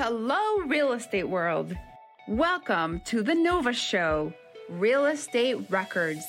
Hello, real estate world. Welcome to the Nova Show, Real Estate Records.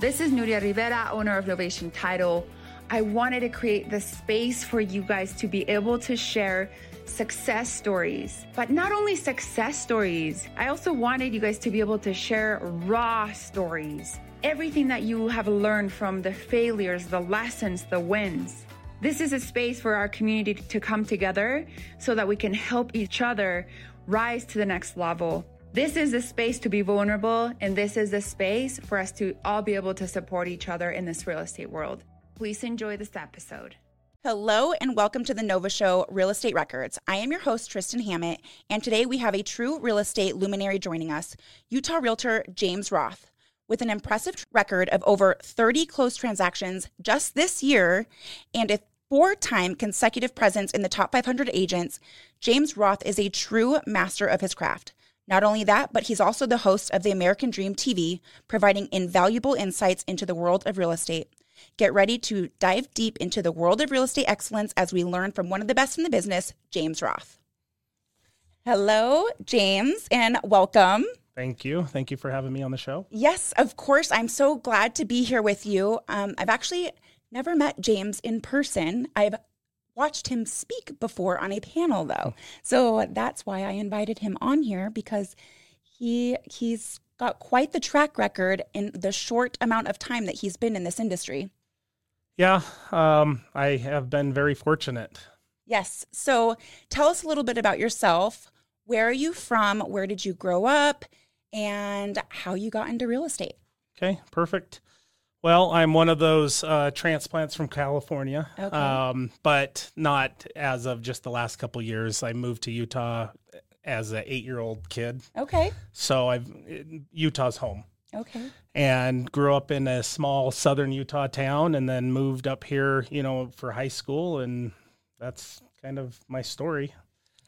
This is Nuria Rivera, owner of Novation Title. I wanted to create the space for you guys to be able to share success stories, but not only success stories, I also wanted you guys to be able to share raw stories. Everything that you have learned from the failures, the lessons, the wins. This is a space for our community to come together so that we can help each other rise to the next level. This is a space to be vulnerable, and this is a space for us to all be able to support each other in this real estate world. Please enjoy this episode. Hello and welcome to the Nova Show Real Estate Records. I am your host, Tristan Hammett, and today we have a true real estate luminary joining us, Utah realtor James Roth. With an impressive record of over 30 closed transactions just this year and a four time consecutive presence in the top 500 agents, James Roth is a true master of his craft. Not only that, but he's also the host of the American Dream TV, providing invaluable insights into the world of real estate. Get ready to dive deep into the world of real estate excellence as we learn from one of the best in the business, James Roth. Hello, James, and welcome. Thank you. Thank you for having me on the show. Yes, of course. I'm so glad to be here with you. Um, I've actually never met James in person. I've watched him speak before on a panel, though. So that's why I invited him on here because he he's got quite the track record in the short amount of time that he's been in this industry. Yeah, um, I have been very fortunate. Yes. So tell us a little bit about yourself. Where are you from? Where did you grow up? And how you got into real estate. Okay, perfect. Well, I'm one of those uh, transplants from California, Okay. um, but not as of just the last couple years. I moved to Utah as an eight-year-old kid, Okay. so I've Utah's home. Okay. and grew up in a small southern Utah town and then moved up here, you know, for high school and that's kind of my story.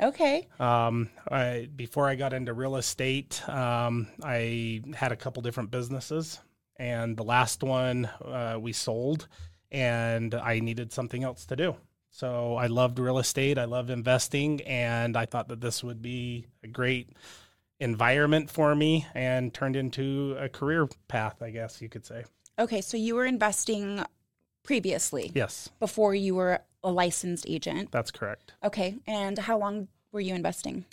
Okay. Um, I, before I got into real estate, um, I had a couple different businesses and the last one uh, we sold and I needed something else to do. So I loved real estate. I loved investing and I thought that this would be a great environment for me and turned into a career path, I guess you could say. Okay. So you were investing previously Yes, before you were a licensed agent. that's correct. Okay. And how long were you investing?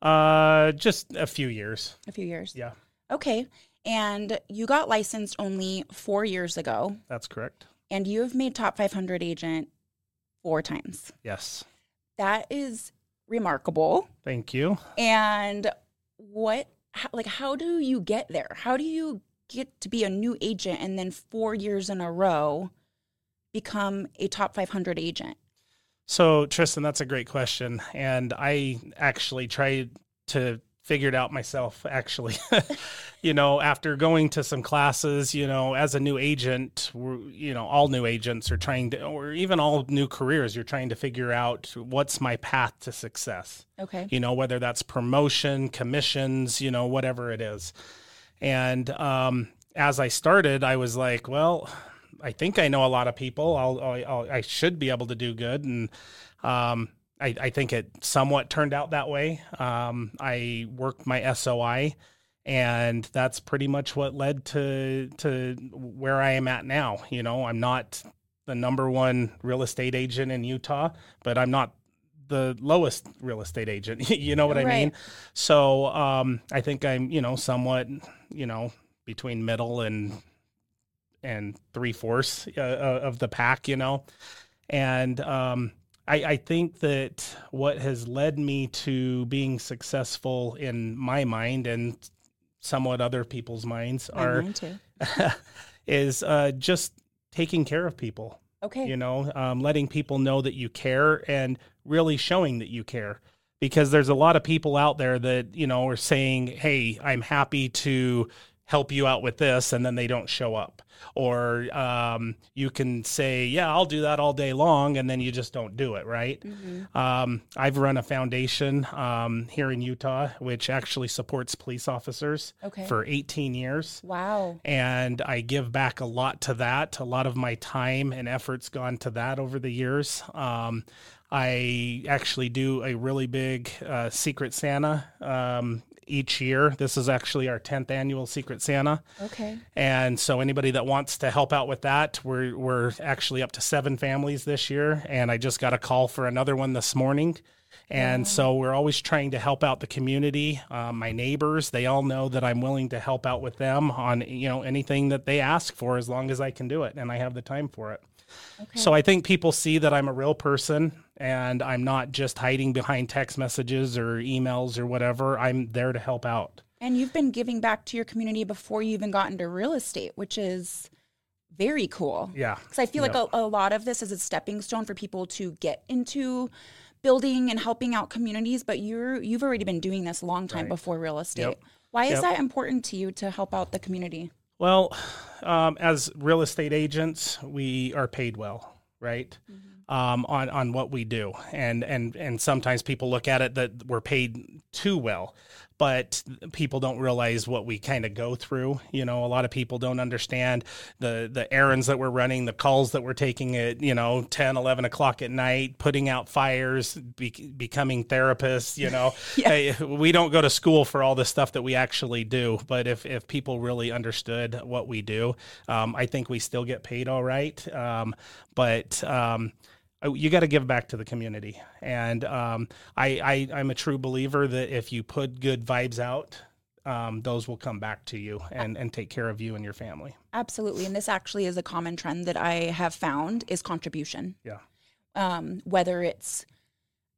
Uh, just a few years. A few years. Yeah, Okay. And you got licensed only four years ago, that's correct. and you have made top 500 agent four times. Yes. That is remarkable. Thank you. And what, how, like, how do you get there? How do you get to be a new agent and then four years in a row become a top 500 agent? So, Tristan, that's a great question. And I actually tried to figure it out myself, actually. you know, after going to some classes, you know, as a new agent, we're- you know, all new agents are trying to, or even all new careers, you're trying to figure out what's my path to success. Okay. you know, whether that's promotion, commissions, you know, whatever it is. And um, as I started, I was like, well, I think I know a lot of people. I'll, I'll, I'll should be able to do good. And um, I, I think it somewhat turned out that way. Um, I worked my SOI, and that's pretty much what led to to where I am at now. You know, I'm not the number one real estate agent in Utah, but I'm not the lowest real estate agent. you know what I mean? So um, I think I'm, you know, somewhat, you know, between middle and and three fourths uh, uh, of the pack. You know, and um, I, I think that what has led me to being successful in my mind and somewhat other people's minds are is uh, just taking care of people Okay. you know um, letting people know that you care and really showing that you care because there's a lot of people out there that you know are saying hey i'm happy to help you out with this and then they don't show up or um, you can say yeah i'll do that all day long and then you just don't do it right Mm-hmm. um, i've run a foundation um, here in utah which actually supports police officers Okay. for 18 years Wow. and I give back a lot to that. A lot of my time and efforts gone to that over the years. Um, I actually do a really big uh, Secret Santa um, each year. This is actually our 10th annual Secret Santa. Okay. And so anybody that wants to help out with that, we're we're actually up to seven families this year, and I just got a call for another one this morning. And so we're always trying to help out the community. Uh, my neighbors, they all know that I'm willing to help out with them on you know anything that they ask for, as long as I can do it and I have the time for it. Okay. So I think people see that I'm a real person and I'm not just hiding behind text messages or emails or whatever. I'm there to help out. And you've been giving back to your community before you even got into real estate, which is very cool. Yeah. Because I feel like a, a lot of this is a stepping stone for people to get into building and helping out communities. But you're you've already been doing this a long time Right. before real estate. Yep. Why is Yep. that important to you to help out the community? Well, um, as real estate agents, we are paid well, right? Um, on on what we do, and and and sometimes people look at it that we're paid too well, but people don't realize what we kind of go through. You know, a lot of people don't understand the the errands that we're running, the calls that we're taking at you know 10, 11 o'clock at night, putting out fires, be, becoming therapists. You know, Hey, we don't go to school for all the stuff that we actually do, but if if people really understood what we do, um, I think we still get paid all right. Um, but um, you got to give back to the community, and um, I, I I'm a true believer that if you put good vibes out. Um, those will come back to you and, and take care of you and your family. Absolutely. And this actually is a common trend that I have found is contribution. Yeah. um, whether it's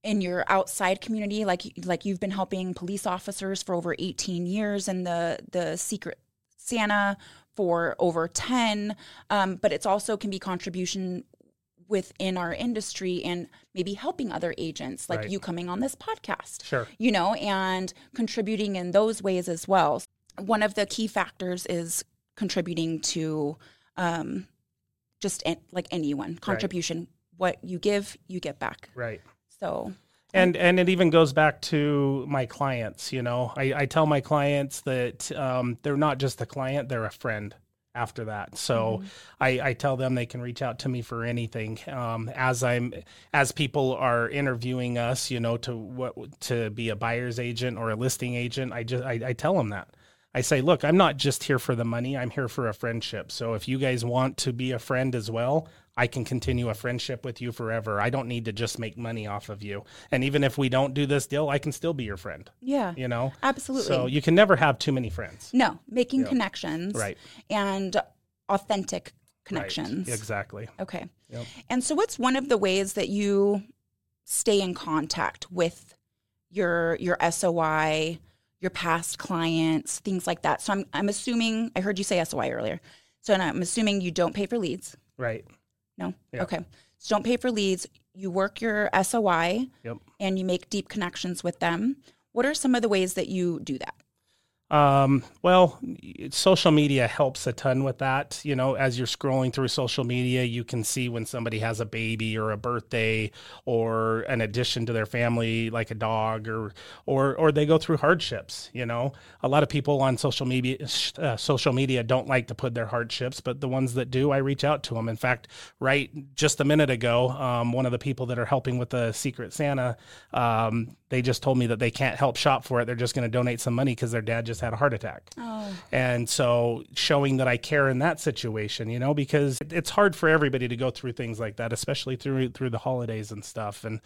in your outside community, like like you've been helping police officers for over 18 years, and the the Secret Santa for over 10, um, but it's also can be contribution within our industry and maybe helping other agents like Right. you coming on this podcast Sure. you know, and contributing in those ways as well. One of the key factors is contributing to um, just like anyone contribution. What you give, you get back. Right. So and and it even goes back to my clients you know i, I tell my clients that um, they're not just a client they're a friend after that so I, I tell them they can reach out to me for anything um, as i'm as people are interviewing us you know to what to be a buyer's agent or a listing agent i just i, I tell them that I say, look, I'm not just here for the money. I'm here for a friendship. So if you guys want to be a friend as well, I can continue a friendship with you forever. I don't need to just make money off of you. And even if we don't do this deal, I can still be your friend, yeah, you know? absolutely. So you can never have too many friends. no, making connections, Right. and authentic Right. connections. Exactly. Okay. Yep. And so what's one of the ways that you stay in contact with your your SOI, your past clients, things like that? So I'm I'm assuming I heard you say SOI earlier. So I'm assuming you don't pay for leads. Right. No? Yeah. Okay. So don't pay for leads. You work your SOI Yep. and you make deep connections with them. What are some of the ways that you do that? Um, well, social media helps a ton with that. You know, as you're scrolling through social media, you can see when somebody has a baby or a birthday or an addition to their family, like a dog, or or or they go through hardships. You know, a lot of people on social media uh, social media don't like to put their hardships, but the ones that do, I reach out to them. In fact, right just a minute ago, um, one of the people that are helping with the Secret Santa, um, they just told me that they can't help shop for it. They're just going to donate some money because their dad just had a heart attack. Oh. And so showing that I care in that situation, you know, because it- it's hard for everybody to go through things like that, especially through through the holidays and stuff. And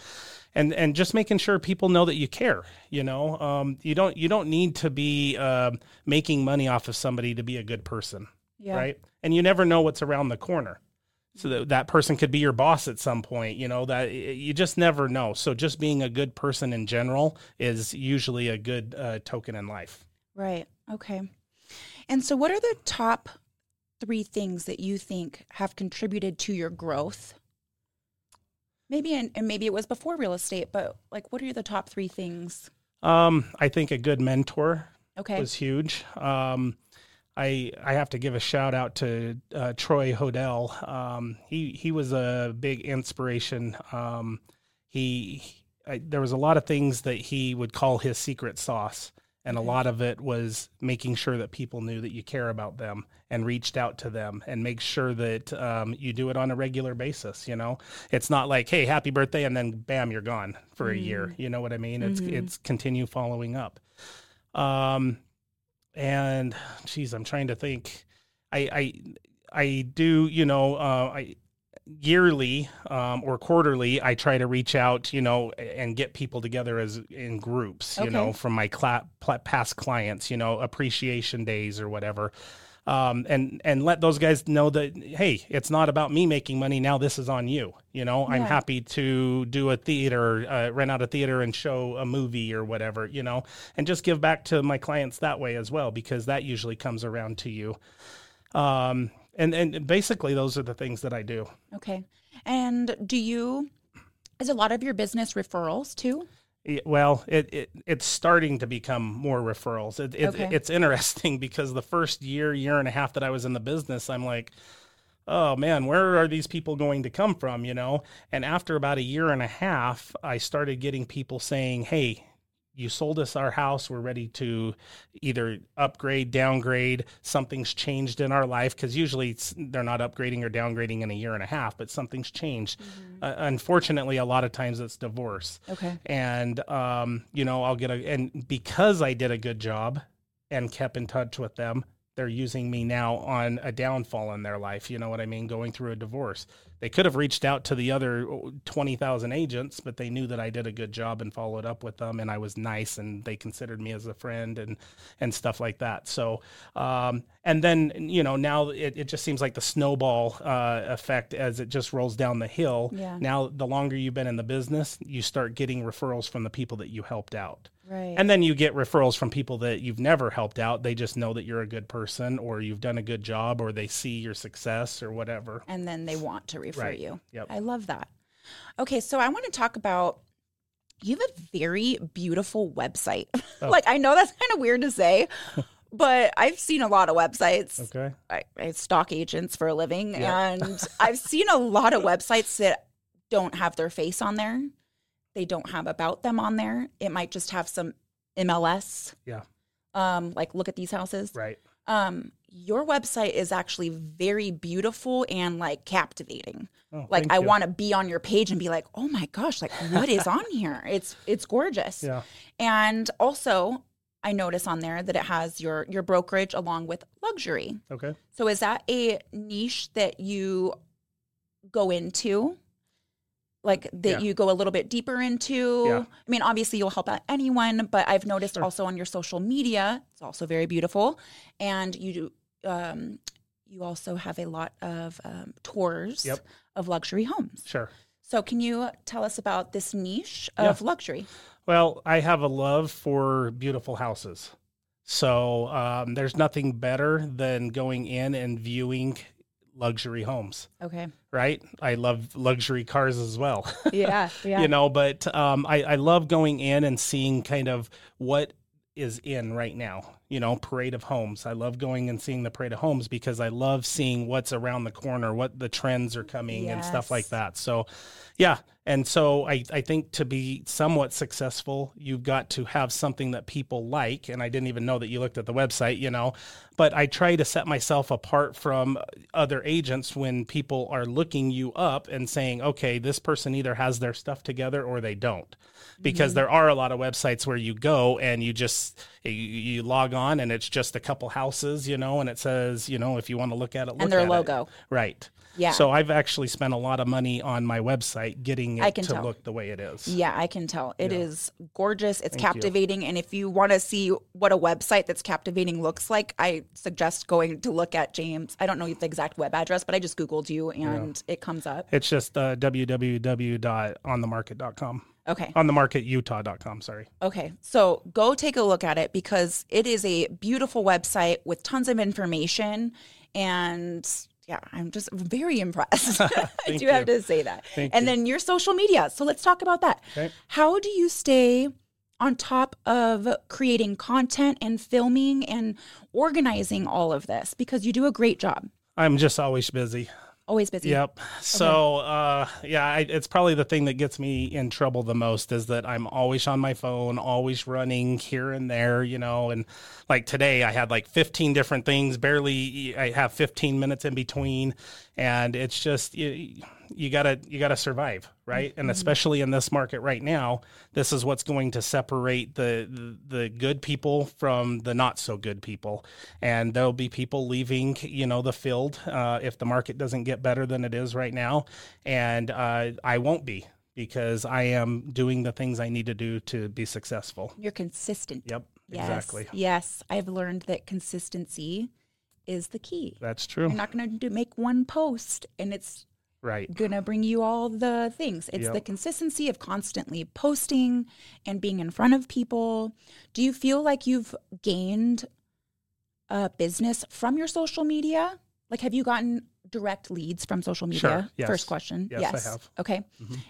and and just making sure people know that you care, you know. Um, you don't you don't need to be um, making money off of somebody to be a good person, Yeah. right? And you never know what's around the corner. So that, that person could be your boss at some point, you know, that you just never know. So just being a good person in general is usually a good uh, token in life. Right. Okay. And so, what are the top three things that you think have contributed to your growth? Maybe, and and maybe it was before real estate, but like, what are the top three things? Um, I think a good mentor Okay. was huge. Um, I I have to give a shout out to uh, Troy Hodell. Um, he he was a big inspiration. Um, he I, there was a lot of things that he would call his secret sauce, and a lot of it was making sure that people knew that you care about them and reached out to them and make sure that um, you do it on a regular basis. You know, it's not like hey happy birthday and then bam you're gone for a year. You know what I mean? It's it's continue following up. Um, and geez, I'm trying to think. I I I do you know uh, I yearly um, or quarterly I try to reach out you know and get people together as in groups you know from my cla- past clients you know appreciation days or whatever. Um, and and let those guys know that hey, it's not about me making money now. This is on you. You know, I'm happy to do a theater, uh, rent out a theater, and show a movie or whatever. You know, and just give back to my clients that way as well because that usually comes around to you. Um, and and basically those are the things that I do. Okay. And do you, is a lot of your business referrals too? Yeah, Well, it, it it's starting to become more referrals. It, it, Okay. It's interesting because the first year, year and a half that I was in the business, I'm like, oh man, where are these people going to come from? You know. And after about a year and a half, I started getting people saying, hey. You sold us our house. We're ready to either upgrade, downgrade. Something's changed in our life because usually it's, they're not upgrading or downgrading in a year and a half, but something's changed. Uh, unfortunately, a lot of times it's divorce Okay. and um, you know i'll get a and because i did a good job and kept in touch with them they're using me now on a downfall in their life you know what i mean going through a divorce. They could have reached out to the other 20,000 agents but they knew that I did a good job and followed up with them and I was nice and they considered me as a friend and and stuff like that. So um, and then you know now it, it just seems like the snowball uh, effect as it just rolls down the hill. Yeah. now the longer you've been in the business you start getting referrals from the people that you helped out Right. and then you get referrals from people that you've never helped out they just know that you're a good person or you've done a good job or they see your success or whatever and then they want to refer Right. you. Yep. I love that. Okay, so I want to talk about you have a very beautiful website. Oh. like I know that's kind of weird to say, but I've seen a lot of websites. okay I, I stalk agents for a living, Yeah. and I've seen a lot of websites that don't have their face on there. They don't have about them on there. It might just have some MLS. Yeah. Um, like look at these houses. right Um, your website is actually very beautiful and like captivating. oh, Like I want to be on your page and be like, "Oh my gosh, like what is on here?" It's it's gorgeous. yeah And also, I notice on there that it has your your brokerage along with luxury. okay So is that a niche that you go into? Like that Yeah. you go a little bit deeper into? Yeah. I mean, obviously you'll help out anyone, but I've noticed Sure. also on your social media, it's also very beautiful. And you do um you also have a lot of um, tours Yep. of luxury homes. sure So can you tell us about this niche of luxury? Well, I have a love for beautiful houses. So um, there's nothing better than going in and viewing luxury homes, Okay. right? I love luxury cars as well. Yeah. Yeah. you know, but um, I, I love going in and seeing kind of what is in right now. You know, parade of homes. I love going and seeing the parade of homes because I love seeing what's around the corner, what the trends are coming and stuff like that. So, yeah. And so I, I think to be somewhat successful, you've got to have something that people like. And I didn't even know that you looked at the website, you know, but I try to set myself apart from other agents when people are looking you up and saying, okay, this person either has their stuff together or they don't. Because mm-hmm. there are a lot of websites where you go and you just you, you log on and it's just a couple houses, you know, and it says, you know, if you want to look at it, look and their at it. logo. Right. Yeah. So I've actually spent a lot of money on my website getting it to tell. look the way it is. Yeah, I can tell. It Yeah. is gorgeous. It's Thank you. captivating. And if you want to see what a website that's captivating looks like, I suggest going to look at James. I don't know the exact web address, but I just Googled you and it comes up. It's just uh, www.onthemarket.com. Okay. Onthemarketutah.com, sorry. Okay. So go take a look at it because it is a beautiful website with tons of information. And yeah, I'm just very impressed. I do have to say that. Thank and you. then your social media. So let's talk about that. Okay. How do you stay on top of creating content and filming and organizing all of this because you do a great job. I'm just always busy. Always busy. Yep. So, uh, yeah, I, it's probably the thing that gets me in trouble the most is that I'm always on my phone, always running here and there, you know. And like today, I had like 15 different things. Barely, I have 15 minutes in between, and it's just you gotta you gotta survive, right? And especially in this market right now, this is what's going to separate the the, good people from the not so good people. And there'll be people leaving, you know, the field uh, if the market doesn't get better than it is right now, and uh, I won't be because I am doing the things I need to do to be successful. You're consistent. Yep, Yes. exactly. Yes. I've learned that consistency is the key. That's true. You're not going to do make one post and it's Right. going to bring you all the things. It's the consistency of constantly posting and being in front of people. Do you feel like you've gained a business from your social media? Like, have you gotten direct leads from social media? Sure, yes. First question. Yes, I have. Mm-hmm. Okay.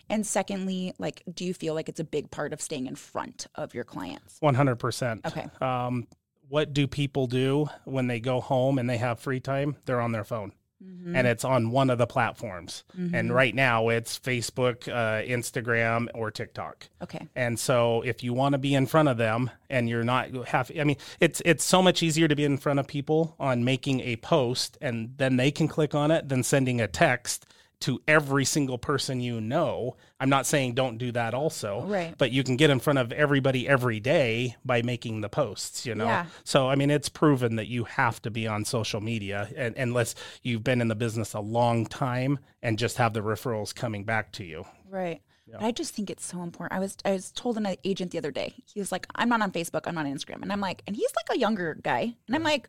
And secondly, like, do you feel like it's a big part of staying in front of your clients? One hundred percent. Okay. um, what do people do when they go home and they have free time? They're on their phone. Mm-hmm. And it's on one of the platforms. And right now it's Facebook, uh, Instagram, or TikTok. Okay. And so if you want to be in front of them and you're not have I mean it's it's so much easier to be in front of people on making a post and then they can click on it than sending a text to every single person you know. I'm not saying don't do that also. Right. But you can get in front of everybody every day by making the posts, you know. Yeah. So I mean it's proven that you have to be on social media and, unless you've been in the business a long time and just have the referrals coming back to you. Right. But I just think it's so important. I was I was told an agent the other day. He was like, "I'm not on Facebook. I'm not on Instagram." And I'm like, and he's like a younger guy, and I'm like,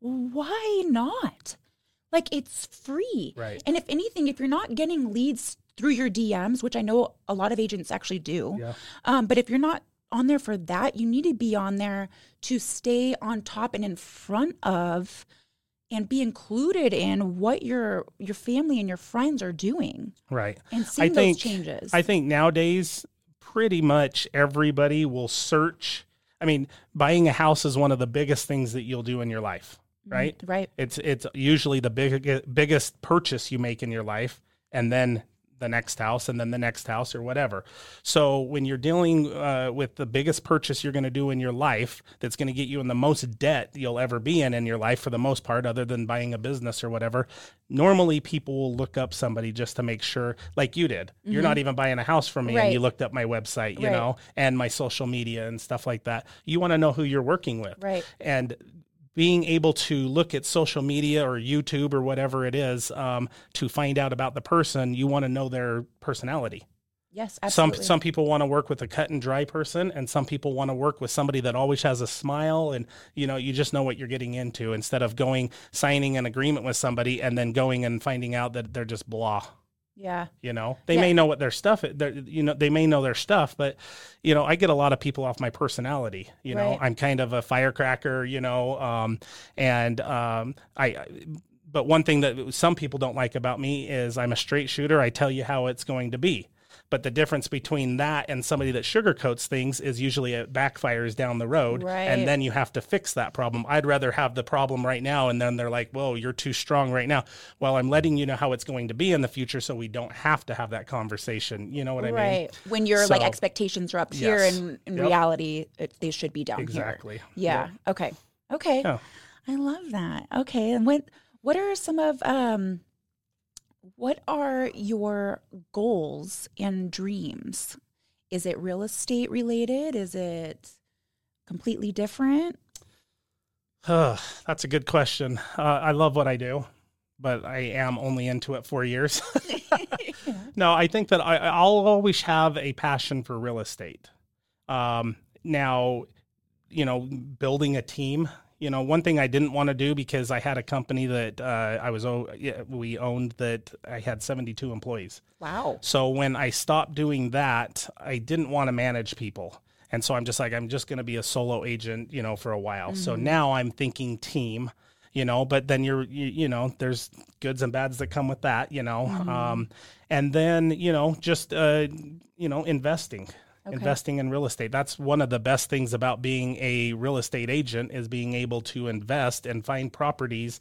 why not? Like it's free. Right. And if anything, if you're not getting leads through your DMs, which I know a lot of agents actually do, Yeah. um, but if you're not on there for that, you need to be on there to stay on top and in front of and be included in what your your family and your friends are doing Right. and seeing think- those changes. I think nowadays, pretty much everybody will search. I mean, buying a house is one of the biggest things that you'll do in your life, right? right. It's it's usually the big, biggest purchase you make in your life, and then the next house, and then the next house, or whatever. So when you're dealing uh, with the biggest purchase you're going to do in your life, that's going to get you in the most debt you'll ever be in in your life, for the most part, other than buying a business or whatever. Normally, people will look up somebody just to make sure, like you did. You're not even buying a house from me, and you looked up my website, you Right. know, and my social media and stuff like that. You want to know who you're working with, Right. and being able to look at social media or YouTube or whatever it is um, to find out about the person, you want to know their personality. Yes, absolutely. Some some people want to work with a cut and dry person, and some people want to work with somebody that always has a smile, and you know you just know what you're getting into instead of going signing an agreement with somebody and then going and finding out that they're just blah. Yeah. You know, they Yeah. may know what their stuff. You know, they may know their stuff, but you know, I get a lot of people off my personality. You know, Right. I'm kind of a firecracker. You know, um, and um, I. I- But one thing that some people don't like about me is I'm a straight shooter. I tell you how it's going to be. But the difference between that and somebody that sugarcoats things is usually it backfires down the road, Right. and then you have to fix that problem. I'd rather have the problem right now, and then they're like, "Whoa, you're too strong right now." Well, I'm letting you know how it's going to be in the future, so we don't have to have that conversation. You know what I mean? right. When your like expectations are up here and in Yep. reality it, they should be down Exactly. here. Exactly. Yeah. Okay. Okay. Yeah. I love that. Okay. And what what are some of um what are your goals and dreams? Is it real estate related? Is it completely different? Ugh, that's a good question. Uh, I love what I do, but I am only into it four years. no, I think that I, I'll always have a passion for real estate. Um, now, you know, building a team. You know, one thing I didn't want to do because I had a company that uh, I was we owned that I had seventy two employees. Wow. So when I stopped doing that, I didn't want to manage people. And so I'm just like, I'm just going to be a solo agent, you know, for a while. So now I'm thinking team, you know, but then you're, you, you know, there's goods and bads that come with that, you know. Um, and then, you know, just, uh, you know, investing. Investing in real estate. That's one of the best things about being a real estate agent is being able to invest and find properties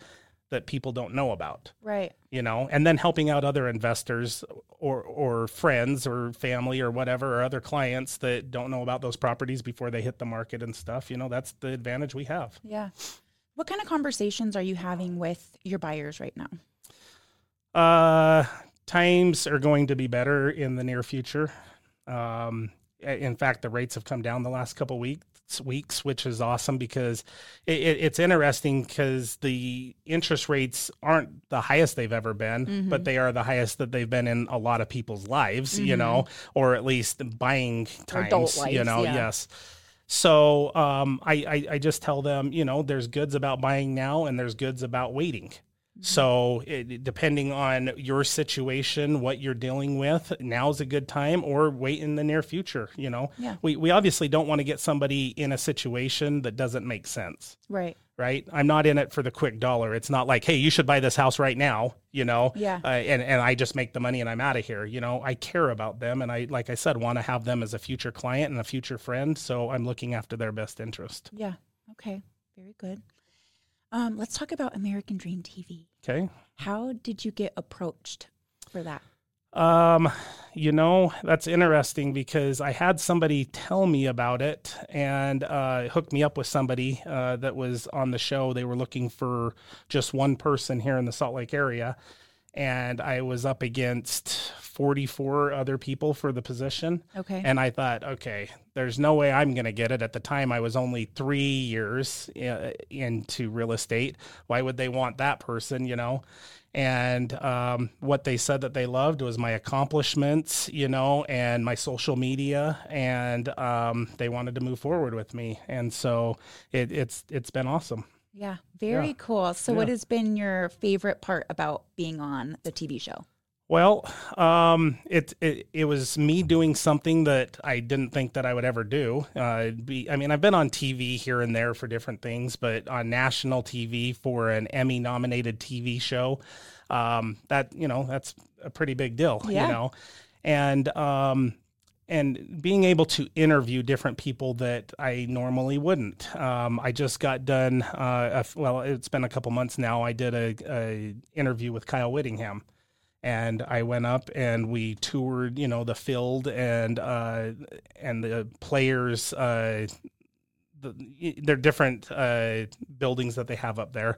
that people don't know about. Right. You know, and then helping out other investors or or friends or family or whatever or other clients that don't know about those properties before they hit the market and stuff. You know, that's the advantage we have. Yeah. What kind of conversations are you having with your buyers right now? Uh, times are going to be better in the near future. Um, in fact, the rates have come down the last couple weeks, weeks, which is awesome because it, it, it's interesting because the interest rates aren't the highest they've ever been, Mm-hmm. but they are the highest that they've been in a lot of people's lives, you know, or at least buying times, Adult you know, yeah. yes. So um, I, I I just tell them, you know, there's goods about buying now and there's goods about waiting. Mm-hmm. So, it, depending on your situation, what you're dealing with, now's a good time, or wait in the near future. You know, Yeah. we we obviously don't want to get somebody in a situation that doesn't make sense, Right. right? I'm not in it for the quick dollar. It's not like, hey, you should buy this house right now. You know, Yeah. uh, and and I just make the money and I'm out of here. You know, I care about them, and I like I said, want to have them as a future client and a future friend. So I'm looking after their best interest. Yeah. Okay. Very good. Um, let's talk about American Dream TV. Okay. How did you get approached for that? Um, you know, that's interesting because I had somebody tell me about it and uh, hooked me up with somebody uh, that was on the show. They were looking for just one person here in the Salt Lake area. And I was up against 44 other people for the position. Okay. And I thought, okay, there's no way I'm going to get it. At the time, I was only three years uh, into real estate. Why would they want that person, you know? And um, what they said that they loved was my accomplishments, you know, and my social media, and um, they wanted to move forward with me. And so it, it's it's been awesome. Yeah. Very Yeah. cool. So, what has been your favorite part about being on the TV show? Well, um, it, it it was me doing something that I didn't think that I would ever do. Uh, be, I mean, I've been on TV here and there for different things, but on national TV for an Emmy nominated TV show, um, that you know that's a pretty big deal. Yeah. You know, and um, and being able to interview different people that I normally wouldn't. Um, I just got done. Uh, a well, it's been a couple months now. I did a, a interview with Kyle Whittingham and I went up and we toured, you know, the field and uh, and the players. Uh, the, they're different uh, buildings that they have up there,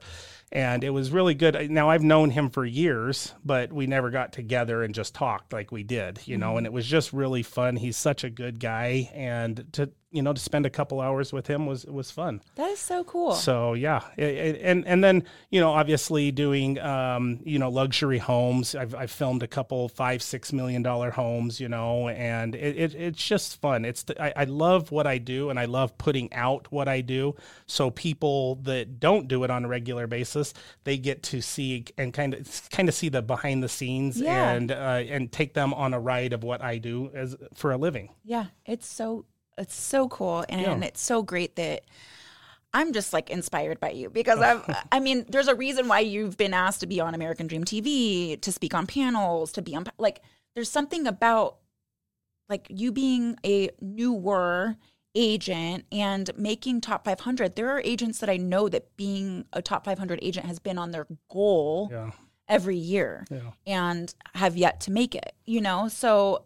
and it was really good. Now I've known him for years, but we never got together and just talked like we did, you know. And it was just really fun. He's such a good guy, and to you know to spend a couple hours with him was was fun. That is so cool. So yeah, I- I- and and then you know obviously doing um, you know luxury homes. I've, I've filmed a couple five six million dollar homes, you know, and it, it it's just fun. It's the, I, I love what I do, and I love putting out what I do. So people that don't do it on a regular basis, they get to see and kind of kind of see the behind the scenes Yeah. and uh, and take them on a ride of what I do as for a living. Yeah, it's so it's so cool and Yeah. it's so great that I'm just like inspired by you because I've I mean there's a reason why you've been asked to be on American Dream TV, to speak on panels, to be on like there's something about like you being a newer agent and making top 500 there are agents that i know that being a top 500 agent has been on their goal Yeah, every year yeah. and have yet to make it, you know? So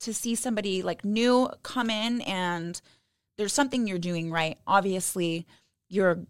to see somebody like new come in and there's something you're doing right. Obviously, you're a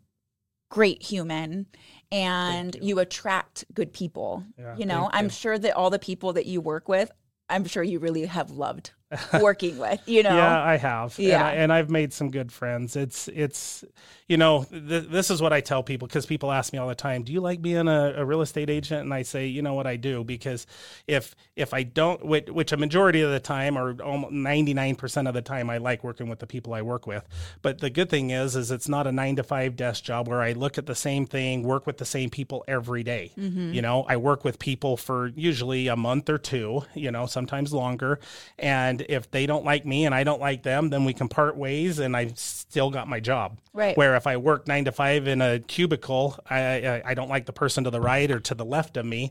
great human and you. attract good people. Yeah, you know, I'm you. sure that all the people that you work with, I'm sure you really have loved working with, you know? Yeah, I have. Yeah. and, I, and I've made some good friends. It's it's you know th- this is what I tell people because people ask me all the time, "Do you like being a, a real estate agent?" And I say, "You know what I do because if if I don't, which, which a majority of the time or almost ninety nine percent of the time, I like working with the people I work with. But the good thing is, is it's not a nine to five desk job where I look at the same thing, work with the same people every day. Mm-hmm. You know, I work with people for usually a month or two. You know, sometimes longer. And if they don't like me and I don't like them, then we can part ways, and I've still got my job. Right. Where if I work nine to five in a cubicle, I, I I don't like the person to the right or to the left of me.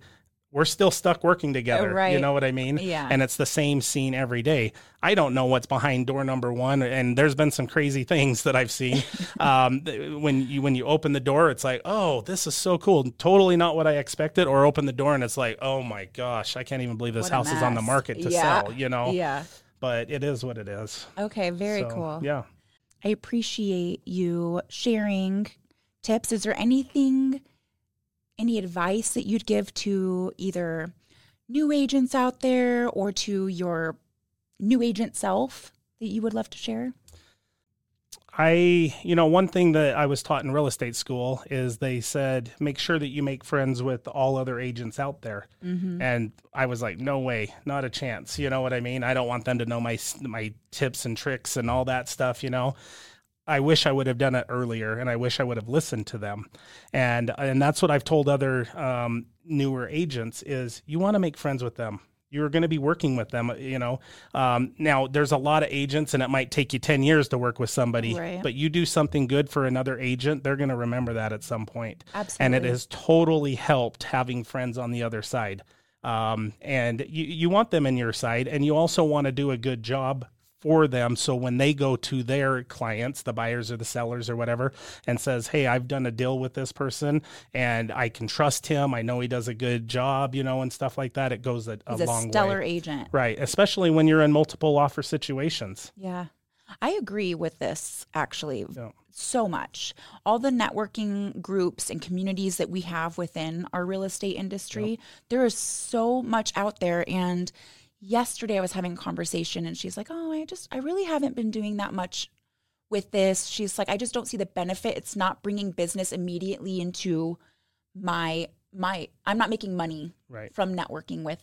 we're still stuck working together. Right. You know what I mean? Yeah. And it's the same scene every day. I don't know what's behind door number one, and there's been some crazy things that I've seen. um, when you when you open the door, it's like, oh, this is so cool. Totally not what I expected. Or open the door and it's like, oh my gosh, I can't even believe this What house is on the market to Yeah. sell. You know? Yeah. But it is what it is. Okay, very So, cool. Yeah. I appreciate you sharing tips. Is there anything, any advice that you'd give to either new agents out there or to your new agent self that you would love to share? I, you know, one thing that I was taught in real estate school is they said, make sure that you make friends with all other agents out there. Mm-hmm. And I was like, no way, not a chance. You know what I mean? I don't want them to know my my tips and tricks and all that stuff, you know. I wish I would have done it earlier and I wish I would have listened to them. And and that's what I've told other um, newer agents is you want to make friends with them. You're going to be working with them, you know. Um, now, there's a lot of agents, and it might take you 10 years to work with somebody, Right. but you do something good for another agent, they're going to remember that at some point Absolutely. and it has totally helped having friends on the other side. Um, and you, you want them in your side, and you also want to do a good job for them. So when they go to their clients, the buyers or the sellers or whatever, and says, "Hey, I've done a deal with this person, and I can trust him. I know he does a good job, you know, and stuff like that." It goes a, a He's a long stellar way, agent. right? Especially when you're in multiple offer situations. Yeah. I agree with this actually Yeah. so much. All the networking groups and communities that we have within our real estate industry, there is so much out there. And yesterday I was having a conversation and she's like, Oh, I just, I really haven't been doing that much with this. She's like, I just don't see the benefit. It's not bringing business immediately into my, my, I'm not making money Right. from networking with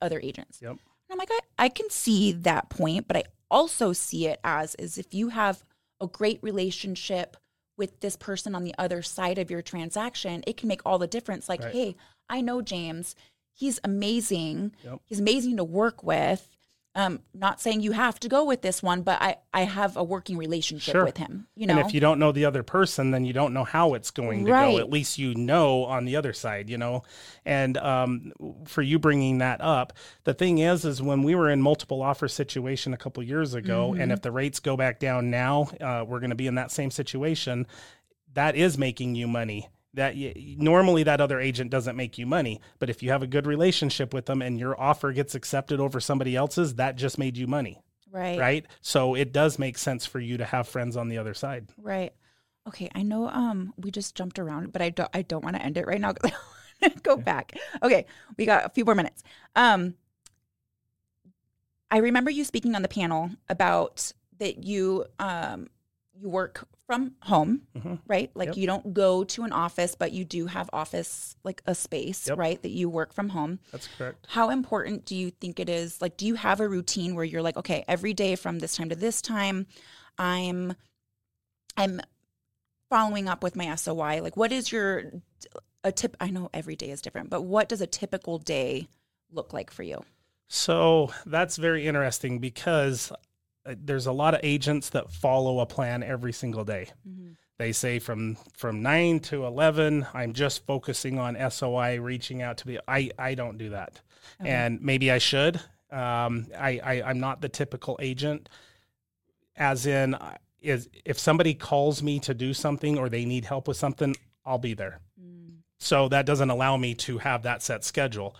other agents. Yep. And I'm like, I, I can see that point, but I also see it as is if you have a great relationship with this person on the other side of your transaction, it can make all the difference. Like, Right. hey, I know James. He's amazing. Yep. He's amazing to work with. Um, not saying you have to go with this one, but I, I have a working relationship Sure. with him. You know, And if you don't know the other person, then you don't know how it's going to Right. go. At least you know on the other side, you know. And um, for you bringing that up, the thing is, is when we were in multiple offer situation a couple years ago, and if the rates go back down now, uh, we're going to be in that same situation. That is making you money. That y- normally that other agent doesn't make you money, but if you have a good relationship with them and your offer gets accepted over somebody else's, that just made you money, right, right? So it does make sense for you to have friends on the other side. Right. Okay. I know um we just jumped around, but I don't I don't want to end it right now go back. Okay. We got a few more minutes. Um I remember you speaking on the panel about that you um you work from home, Mhm. right? Like Yep. you don't go to an office, but you do have office like a space, Yep. right? That you work from home. That's correct. How important do you think it is? Like, do you have a routine where you're like, okay, every day from this time to this time, I'm, I'm following up with my SOI. Like, what is your a tip? I know every day is different, but what does a typical day look like for you? So that's very interesting because there's a lot of agents that follow a plan every single day. They say from from nine to eleven, I'm just focusing on SOI, reaching out to the. I I don't do that, Okay. and maybe I should. Um, I, I I'm not the typical agent. As in, uh, is if somebody calls me to do something or they need help with something, I'll be there. So that doesn't allow me to have that set schedule.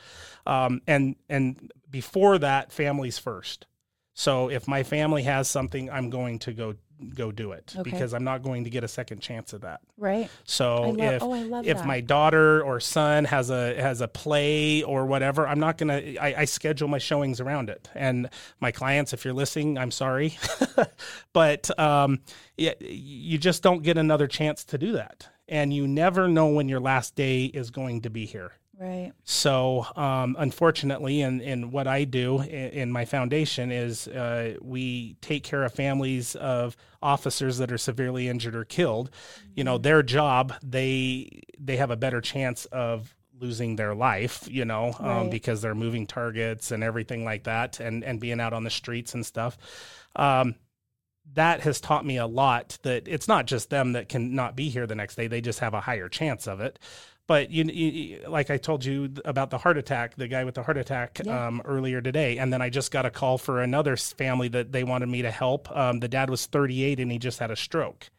Um, and and before that, families first. So if my family has something, I'm going to go go do it Okay. because I'm not going to get a second chance of that. Right. So love- if oh, if that. my daughter or son has a has a play or whatever, I'm not gonna. I, I schedule my showings around it. And my clients, if you're listening, I'm sorry, but um, yeah, you just don't get another chance to do that, and you never know when your last day is going to be here. Right. So, um, unfortunately, in, in what I do in, in my foundation is uh, we take care of families of officers that are severely injured or killed. You know, their job they they have a better chance of losing their life. You know, um, Right. because they're moving targets and everything like that, and and being out on the streets and stuff. Um, that has taught me a lot that it's not just them that can not be here the next day they just have a higher chance of it but you, you, like I told you about the heart attack, the guy with the heart attack Yeah. um, earlier today, and then I just got a call for another family that they wanted me to help. Um, the dad was 38 and he just had a stroke,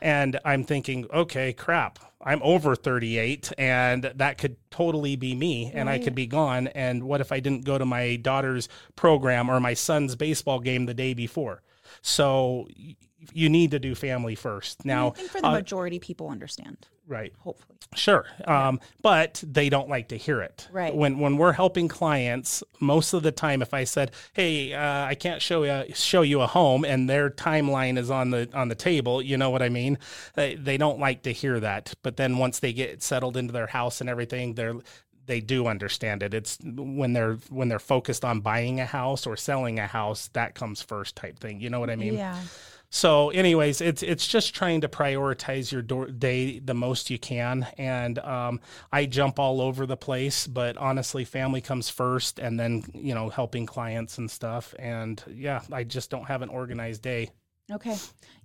and I'm thinking, okay, crap, I'm over 38, and that could totally be me, and I could be gone. And what if I didn't go to my daughter's program or my son's baseball game the day before? So you need to do family first. Now, I think for the uh, majority, people understand. Right. Hopefully, Sure, um, but they don't like to hear it. Right. When when we're helping clients, most of the time, if I said, "Hey, uh, I can't show you show you a home," and their timeline is on the on the table, you know what I mean? They they don't like to hear that. But then once they get settled into their house and everything, they're they do understand it. It's when they're when they're focused on buying a house or selling a house that comes first type thing. You know what I mean? yeah. So, anyways, it's it's just trying to prioritize your door, day the most you can, and um, I jump all over the place. But honestly, family comes first, and then you know helping clients and stuff. And yeah, I just don't have an organized day. Okay.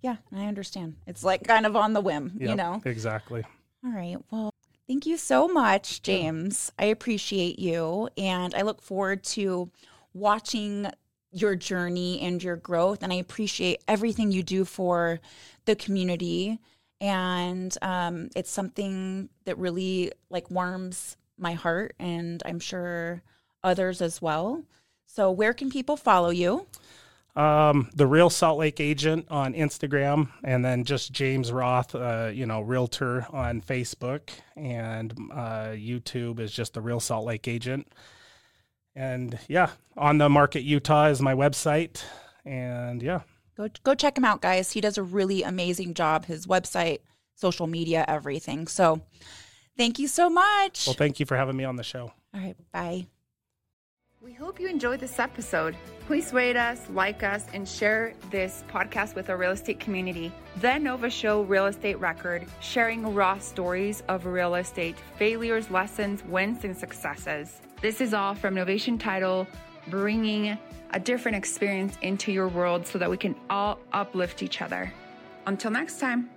Yeah, I understand. It's like kind of on the whim, you know. exactly. All right. Well, thank you so much, James. I appreciate you. And I look forward to watching your journey and your growth. And I appreciate everything you do for the community. And um, it's something that really like warms my heart and I'm sure others as well. So where can people follow you? Um, the real Salt Lake agent on Instagram, and then just James Roth, uh, you know, realtor on Facebook, and uh, YouTube is just the real Salt Lake agent. And yeah, on the market Utah is my website, and yeah, Go go check him out, guys. He does a really amazing job. His website, social media, everything. So, thank you so much. well, thank you for having me on the show. All right, bye. We hope you enjoyed this episode. Please rate us, like us, and share this podcast with our real estate community. The Nova Show Real Estate Record, sharing raw stories of real estate failures, lessons, wins, and successes. This is all from Novation Title, bringing a different experience into your world so that we can all uplift each other. Until next time.